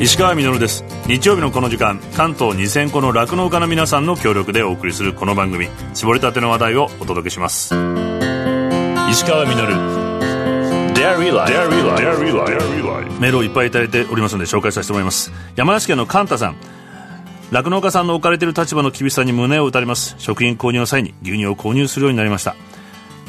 石川稔です。日曜日のこの時間関東2000個の酪農家の皆さんの協力でお送りするこの番組。絞りたての話題をお届けします。石川稔。メールをいっぱいいただいておりますので紹介させてもらいます。山梨県のカンタさん。酪農家さんの置かれている立場の厳しさに胸を打たれます。食品購入の際に牛乳を購入するようになりました。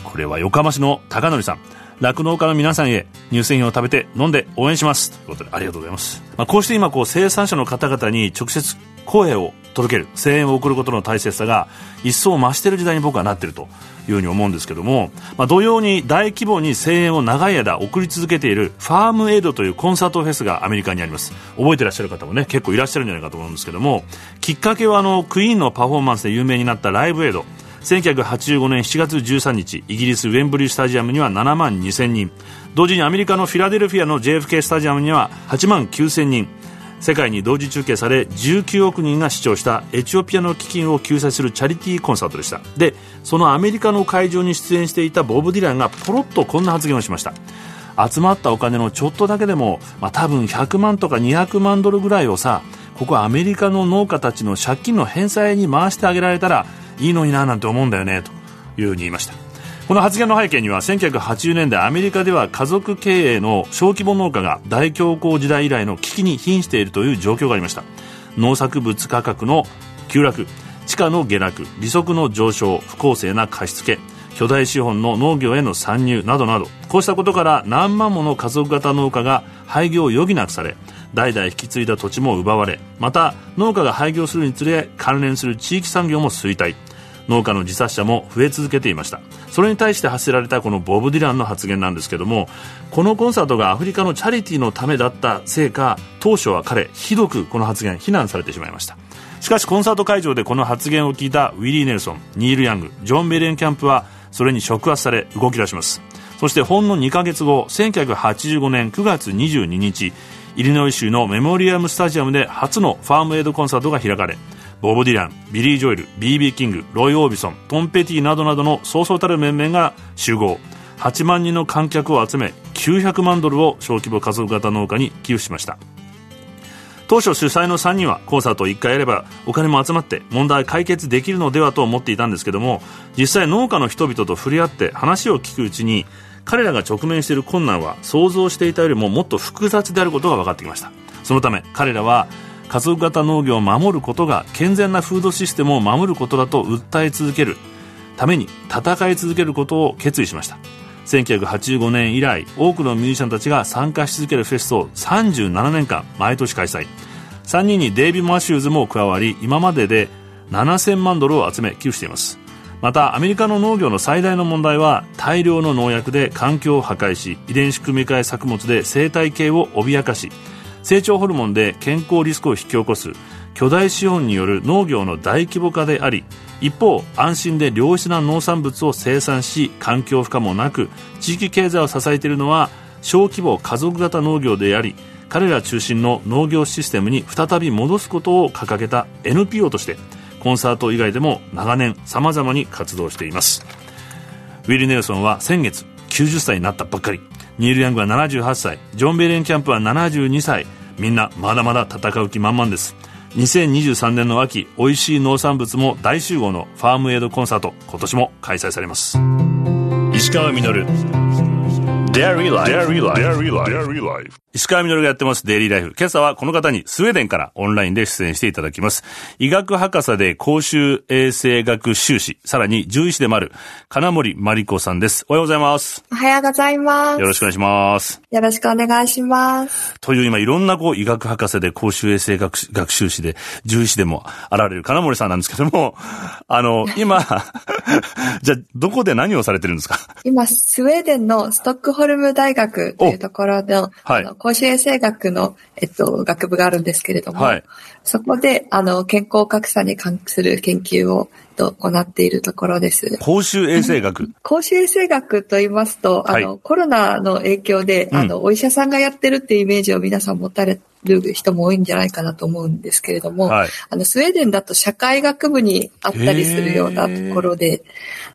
これは横浜市の高則さん酪農家の皆さんへ乳製品を食べて飲んで応援します。ということでありがとうございます、まあ、こうして今こう生産者の方々に直接声を届ける声援を送ることの大切さが一層増している時代に僕はなっているというふうに思うんですけども、まあ、同様に大規模に声援を長い間送り続けているファームエイドというコンサートフェスがアメリカにあります。覚えてらっしゃる方もね結構いらっしゃるんじゃないかと思うんですけどもきっかけはあのクイーンのパフォーマンスで有名になったライブエイド。1985年7月13日イギリスウェンブリースタジアムには7万2000人。同時にアメリカのフィラデルフィアの JFK スタジアムには8万9000人。世界に同時中継され19億人が視聴したエチオピアの飢饉を救済するチャリティーコンサートでした。でそのアメリカの会場に出演していたボブ・ディランがポロッとこんな発言をしました。集まったお金のちょっとだけでも、まあ、多分100万とか200万ドルぐらいをさここアメリカの農家たちの借金の返済に回してあげられたらいいのにななんて思うんだよねというふうに言いました。この発言の背景には1980年代アメリカでは家族経営の小規模農家が大恐慌時代以来の危機に瀕しているという状況がありました。農作物価格の急落地価の下落利息の上昇不公正な貸付巨大資本の農業への参入などなどこうしたことから何万もの家族型農家が廃業を余儀なくされ代々引き継いだ土地も奪われまた農家が廃業するにつれ関連する地域産業も衰退。農家の自殺者も増え続けていました。それに対して発せられたこのボブ・ディランの発言なんですけどもこのコンサートがアフリカのチャリティーのためだったせいか当初は彼ひどくこの発言非難されてしまいました。しかしコンサート会場でこの発言を聞いたウィリー・ネルソンニール・ヤングジョン・ベレンキャンプはそれに触発され動き出します。そしてほんの2ヶ月後1985年9月22日イリノイ州のメモリアムスタジアムで初のファームエイドコンサートが開かれボブ・ディランビリー・ジョエル BB キングロイ・オービソントン・ペティなどなどのそうそうたる面々が集合。8万人の観客を集め900万ドルを小規模家族型農家に寄付しました。当初主催の3人はコンサートを1回やればお金も集まって問題解決できるのではと思っていたんですけども実際農家の人々と触れ合って話を聞くうちに彼らが直面している困難は想像していたよりももっと複雑であることが分かってきました。そのため彼らは家族型農業を守ることが健全なフードシステムを守ることだと訴え続ける。ために戦い続けることを決意しました。1985年以来多くのミュージシャンたちが参加し続けるフェスを37年間毎年開催。3人にデイビー・マシューズも加わり今までで7000万ドルを集め寄付しています。またアメリカの農業の最大の問題は大量の農薬で環境を破壊し遺伝子組み換え作物で生態系を脅かし成長ホルモンで健康リスクを引き起こす巨大資本による農業の大規模化であり一方安心で良質な農産物を生産し環境負荷もなく地域経済を支えているのは小規模家族型農業であり彼ら中心の農業システムに再び戻すことを掲げた NPO としてコンサート以外でも長年さまざまに活動しています。ウィル・ネルソンは先月90歳になったばっかり。ニール・ヤングは78歳ジョン・ベレンキャンプは72歳みんなまだまだ戦う気満々です2023年の秋美味しい農産物も大集合のファームエイドコンサート今年も開催されます石川稔 Dairy Life. Dairy Life. Dairy Life. Dairy Life. 石川みのるがやってますデイリーライフ。今朝はこの方にスウェーデンからオンラインで出演していただきます。医学博士で公衆衛生学修士、さらに獣医師でもある金森真理子さんです。おはようございます。おはようございます。よろしくお願いします。よろしくお願いします。という今いろんなこう医学博士で公衆衛生学学習士で獣医師でもあられる金森さんなんですけども、あの、今、じゃあどこで何をされてるんですか？今、スウェーデンのストックホルム大学というところで、はい、公衆衛生学の、えっと、学部があるんですけれども、はい、そこで、あの、健康格差に関する研究をと行っているところです。公衆衛生学？公衆衛生学と言いますと、あの、はい、コロナの影響で、あの、お医者さんがやってるっていうイメージを皆さん持たれる人も多いんじゃないかなと思うんですけれども、はい、あの、スウェーデンだと社会学部にあったりするようなところで、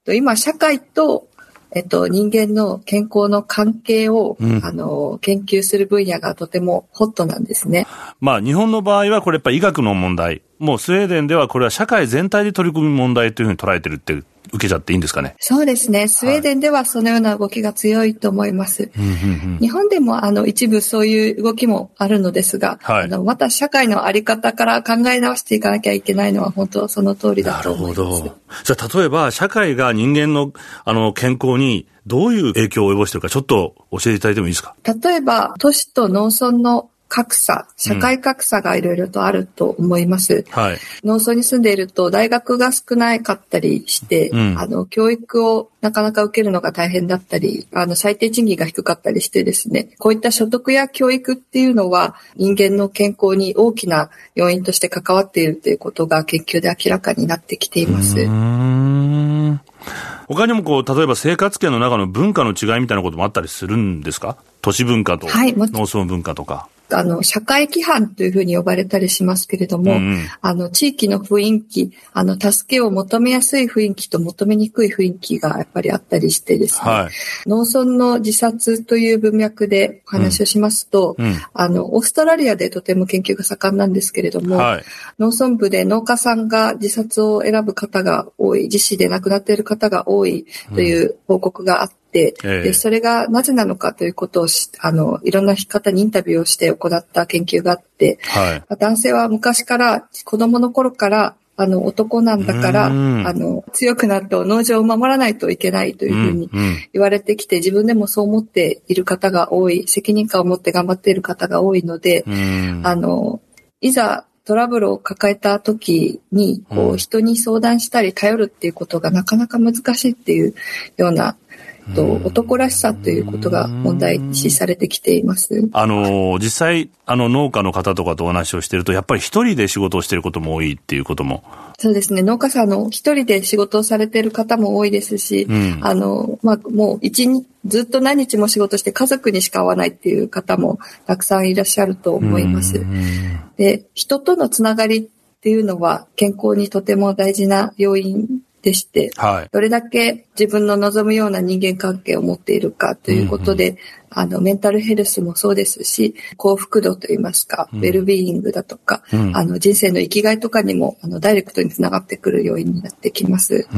今、社会とえっと、人間の健康の関係を、うん、あの、研究する分野がとてもホットなんですね。まあ、日本の場合はこれやっぱ医学の問題。もうスウェーデンではこれは社会全体で取り組む問題というふうに捉えてるって受けちゃっていいんですかね？そうですね。スウェーデンではそのような動きが強いと思います。はい、日本でもあの一部そういう動きもあるのですが、はい、あのまた社会のあり方から考え直していかなきゃいけないのは本当その通りだと思います。なるほど。じゃあ例えば社会が人間のあの健康にどういう影響を及ぼしているかちょっと教えていただいてもいいですか？例えば都市と農村の格差、社会格差がいろいろとあると思います、うん。はい。農村に住んでいると大学が少なかったりして、うん、あの、教育をなかなか受けるのが大変だったり、あの、最低賃金が低かったりしてですね、こういった所得や教育っていうのは人間の健康に大きな要因として関わっているということが研究で明らかになってきています。他にもこう、例えば生活圏の中の文化の違いみたいなこともあったりするんですか？都市文化と農村文化とか。あの、社会規範というふうに呼ばれたりしますけれども、うん、あの、地域の雰囲気、あの、助けを求めやすい雰囲気と求めにくい雰囲気がやっぱりあったりしてですね、はい、農村の自殺という文脈でお話をしますと、うん。うん、あの、オーストラリアでとても研究が盛んなんですけれども、はい、農村部で農家さんが自殺を選ぶ方が多い、自死で亡くなっている方が多いという報告があって、、えー、で、それがなぜなのかということをあの、いろんな方にインタビューをして行った研究があって、はい、男性は昔から、子供の頃から、あの、男なんだから、あの、強くなると農場を守らないといけないというふうに言われてきて、自分でもそう思っている方が多い、責任感を持って頑張っている方が多いので、あの、いざトラブルを抱えた時に、こう、人に相談したり頼るっていうことがなかなか難しいっていうようなと男らしさということが問題視されてきています。あの、実際、あの、農家の方とかとお話をしてると、やっぱり一人で仕事をしていることも多いっていうことも。そうですね。農家さんの一人で仕事をされている方も多いですし、うん、あの、まあ、もう一日、ずっと何日も仕事して家族にしか会わないっていう方もたくさんいらっしゃると思います。で、人とのつながりっていうのは健康にとても大事な要因でして、はい、どれだけ自分の望むような人間関係を持っているかということで、うんうん、あの、メンタルヘルスもそうですし、幸福度といいますか、うん、ウェルビーイングだとか、うん、あの、人生の生きがいとかにも、あの、ダイレクトにつながってくる要因になってきます。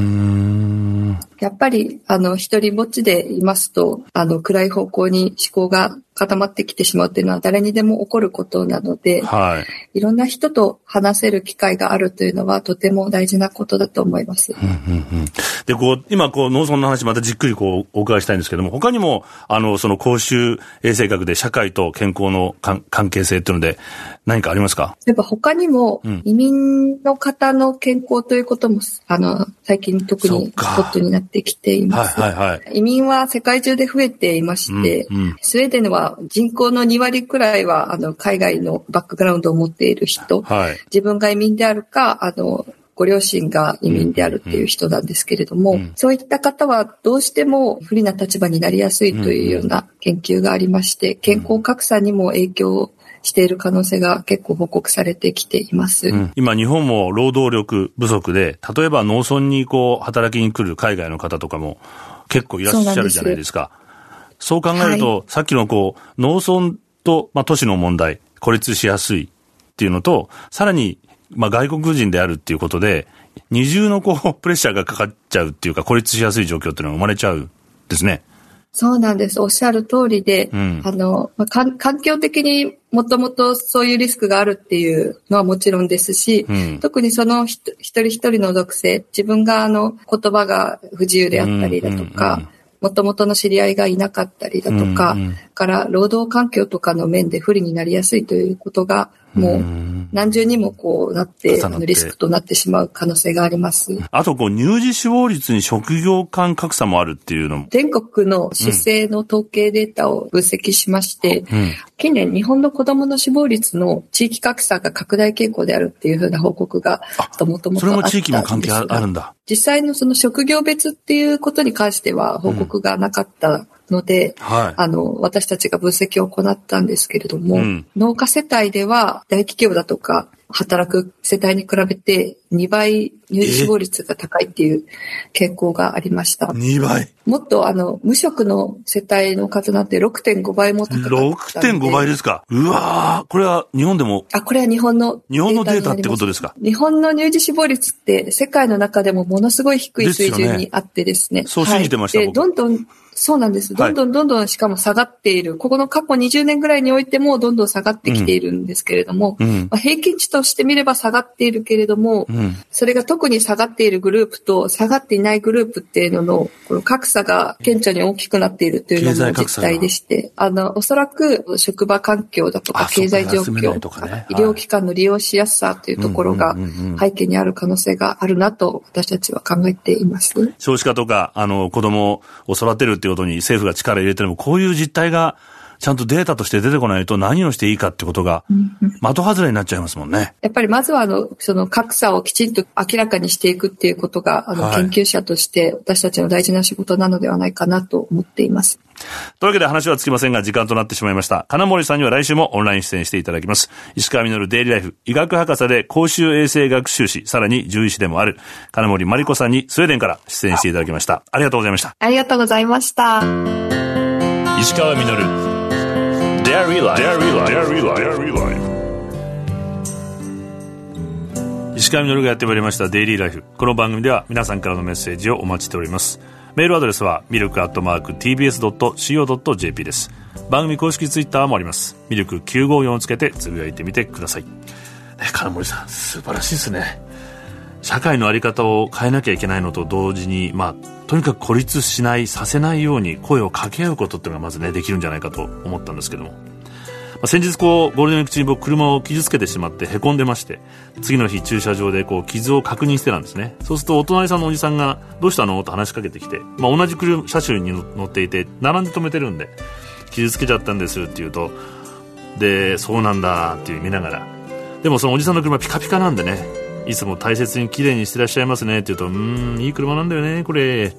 やっぱり、あの、一人ぼっちでいますと、あの、暗い方向に思考が固まってきてしまうっていうのは誰にでも起こることなので、はい。いろんな人と話せる機会があるというのはとても大事なことだと思います。うんうんうん、で、こう、今、こう、農村の話またじっくりこう、お伺いしたいんですけども、他にも、あの、その公衆衛生学で社会と健康の関係性っていうので、何かありますか？例えば他にも、移民の方の健康ということも、あの、最近特にホットになってきています。はいはいはい、移民は世界中で増えていまして、うんうん、スウェーデンは人口の2割くらいは、あの、海外のバックグラウンドを持っている人、はい、自分が移民であるか、あの、ご両親が移民であるっていう人なんですけれども、うん。うん、そういった方はどうしても不利な立場になりやすいというような研究がありまして、健康格差にも影響している可能性が結構報告されてきています。うん、今日本も労働力不足で、例えば農村にこう働きに来る海外の方とかも結構いらっしゃるじゃないですか。そう考えると、はい、さっきのこう、農村と、まあ、都市の問題、孤立しやすいっていうのと、さらに、まあ、外国人であるっていうことで、二重のこう、プレッシャーがかかっちゃうっていうか、孤立しやすい状況っていうのが生まれちゃうですね。そうなんです。おっしゃる通りで、うん、あの、まあ、環境的にもともとそういうリスクがあるっていうのはもちろんですし、うん、特にその一人一人の属性、自分があの言葉が不自由であったりだとか、もともとの知り合いがいなかったりだとか、から労働環境とかの面で不利になりやすいということがもう何重にもこうなって、リスクとなってしまう可能性があります。あとこう乳児死亡率に職業間格差もあるっていうのも。全国の出生の統計データを分析しまして、うん、近年日本の子供の死亡率の地域格差が拡大傾向であるっていうふうな報告がもともとあったんですが。それも地域も関係あるんだ。実際のその職業別っていうことに関しては報告がなかったので、はい、あの、私たちが分析を行ったんですけれども、うん、農家世帯では大企業だとか働く世帯に比べて2倍乳児死亡率が高いっていう傾向がありました。2倍。もっとあの、無職の世帯の数なんて6.5倍も高かった6.5倍ですか。うわー。これは日本でもあ、これは日本の日本のデータってことですか？日本の乳児死亡率って世界の中でもものすごい低い水準にあってですね。すねそう信じてました、はい、で、どんどんそうなんです。どんどんどんどんしかも下がっている。はい、ここの過去20年ぐらいにおいてもどんどん下がってきているんですけれども、うん。まあ、平均値として見れば下がっているけれども、うん、それが特に下がっているグループと下がっていないグループっていうののこの格差が顕著に大きくなっているというのも実態でして、あの、おそらく職場環境だとか経済状況とか、医療機関の利用しやすさというところが背景にある可能性があるなと私たちは考えています。少子化とか、あの、子供を育てるいうことに政府が力を入れてるも、こういう実態が、ちゃんとデータとして出てこないと何をしていいかってことが、的外れになっちゃいますもんね。やっぱりまずは、あの、その格差をきちんと明らかにしていくっていうことが、あの、研究者として私たちの大事な仕事なのではないかなと思っています。というわけで話はつきませんが、時間となってしまいました。金森さんには来週もオンライン出演していただきます。石川稔デイリーライフ、医学博士で公衆衛生学習士、さらに獣医師でもある、金森真理子さんにスウェーデンから出演していただきました。ありがとうございました。ありがとうございました。石川稔 Dairy Life. Dairy Life. Dairy Life. 石川稔がやってまいりましたデイリーライフ。この番組では皆さんからのメッセージをお待ちしております。メールアドレスはミルクアットマーク tbs.co.jp です。番組公式ツイッターもあります。ミルク954をつけてつぶやいてみてください。ね、金森さん、素晴らしいですね。社会の在り方を変えなきゃいけないのと同時に、まあ、とにかく孤立しない、させないように声を掛け合うことっていうのがまずね、できるんじゃないかと思ったんですけども。あ、先日こう、ゴールデンウィーク中に僕車を傷つけてしまって凹んでまして、次の日駐車場でこう、傷を確認してたんですね。そうするとお隣さんのおじさんが、どうしたの？と話しかけてきて、まあ、同じ車、車種に乗っていて、並んで止めてるんで、傷つけちゃったんですって言うと、で、そうなんだっていう見ながら、でもそのおじさんの車ピカピカなんでね、いつも大切に綺麗にしてらっしゃいますねって言うと、うん、いい車なんだよね、これ。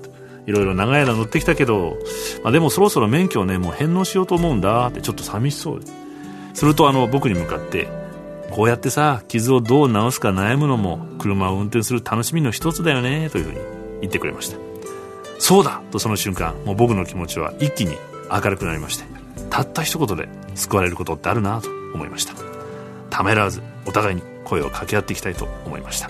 いろいろ長い間乗ってきたけど、まあ、でもそろそろ免許をね、もう返納しようと思うんだってちょっと寂しそうで。すするとあの、僕に向かって、こうやってさ、傷をどう直すか悩むのも、車を運転する楽しみの一つだよね、というふうに言ってくれました。そうだとその瞬間、もう僕の気持ちは一気に明るくなりまして、たった一言で救われることってあるなと思いました。ためらわず、お互いに声を掛け合っていきたいと思いました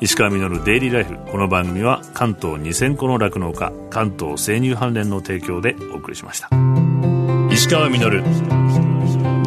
石川稔デイリーライフこの番組は関東2000個の酪農家関東生乳関連の提供でお送りしました石川稔